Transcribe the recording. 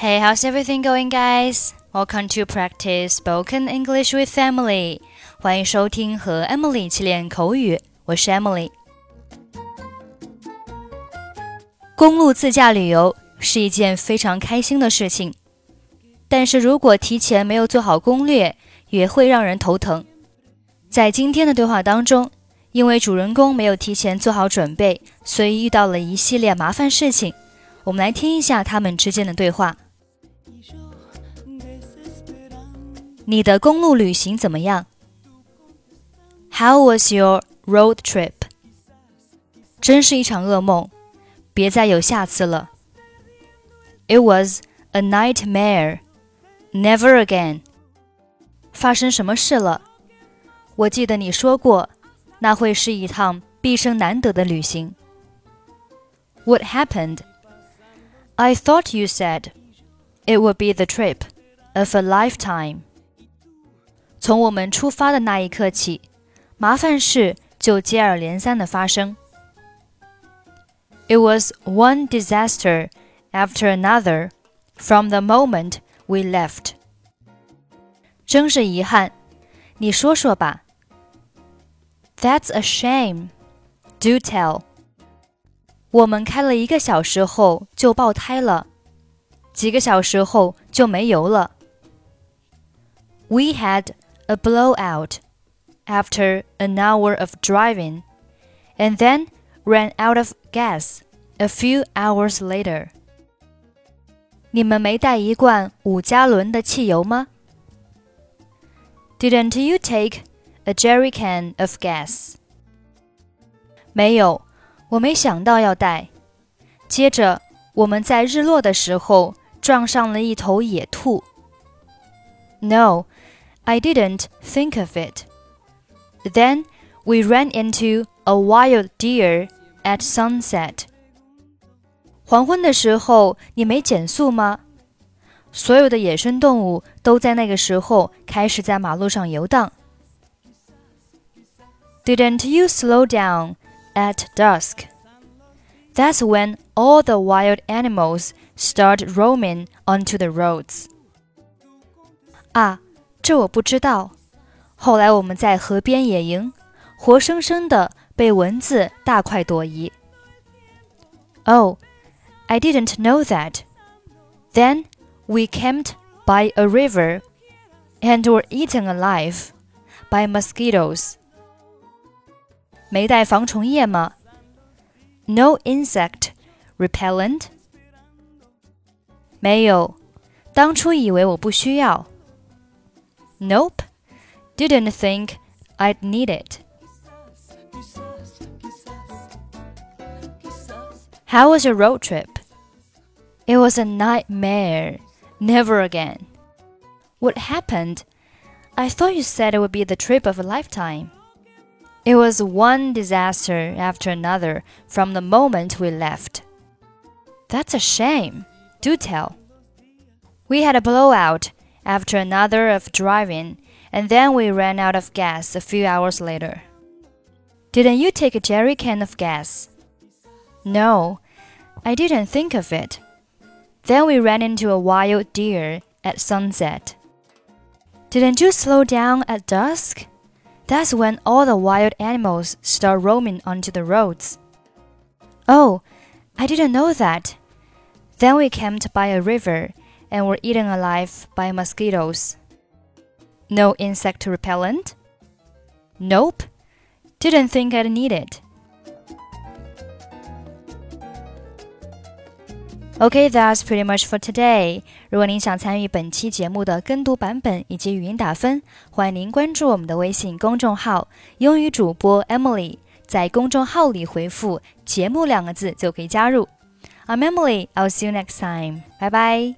Hey, how's everything going, guys? Welcome to practice spoken English with Emily. 欢迎收听和 Emily 一起练口语，我是 Emily。公路自驾旅游是一件非常开心的事情，但是如果提前没有做好攻略，也会让人头疼。在今天的对话当中，因为主人公没有提前做好准备，所以遇到了一系列麻烦事情。我们来听一下他们之间的对话。你的公路旅行怎么样？How was your road trip？真是一场噩梦，别再有下次了。It was a nightmare. Never again. 发生什么事了？我记得你说过，那会是一趟毕生难得的旅行。What happened? I thought you said it would be the trip of a lifetime. 从我们出发的那一刻起，麻烦事就接二连三的发生。It was one disaster after another from the moment we left. 真是遗憾，你说说吧。That's a shame. Do tell. 我们开了一个小时后就爆胎了，几个小时后就没油了。We had a blowout after an hour of driving, and then ran out of gas a few hours later. 你们没带一罐五加仑的汽油吗？Didn't you take a jerry can of gas. 没有，我没想到要带。接着，我们在日落的时候撞上了一头野兔。No, I didn't think of it. Then we ran into a wild deer at sunset. 黄昏的时候，你没减速吗？所有的野生动物都在那个时候开始在马路上游荡。didn't you slow down at dusk? That's when all the wild animals start roaming onto the roads. 啊， 这我不知道。后来我们在河边野营，活生生的被蚊子大快朵颐。Oh, I didn't know that. Then we camped by a river and were eaten alive by mosquitoes. 没带防虫液吗？No insect repellent。没有，当初以为我不需要。 Nope, didn't think I'd need it. How was your road trip? It was a nightmare. Never again. What happened? I thought you said it would be the trip of a lifetime. It was one disaster after another from the moment we left. That's a shame. Do tell. We had a blowout after another of driving, and then we ran out of gas a few hours later. Didn't you take a jerry can of gas? No, I didn't think of it. Then we ran into a wild deer at sunset. Didn't you slow down at dusk? That's when all the wild animals start roaming onto the roads. Oh, I didn't know that. Then we camped by a river and were eaten alive by mosquitoes. No insect repellent? Nope. Didn't think I'd need it. Okay, that's pretty much for today. 如果您想参与本期节目的跟读版本以及语音打分，欢迎您关注我们的微信公众号“英语主播 Emily”。在公众号里回复“节目”两个字就可以加入。I'm Emily. I'll see you next time. 拜拜。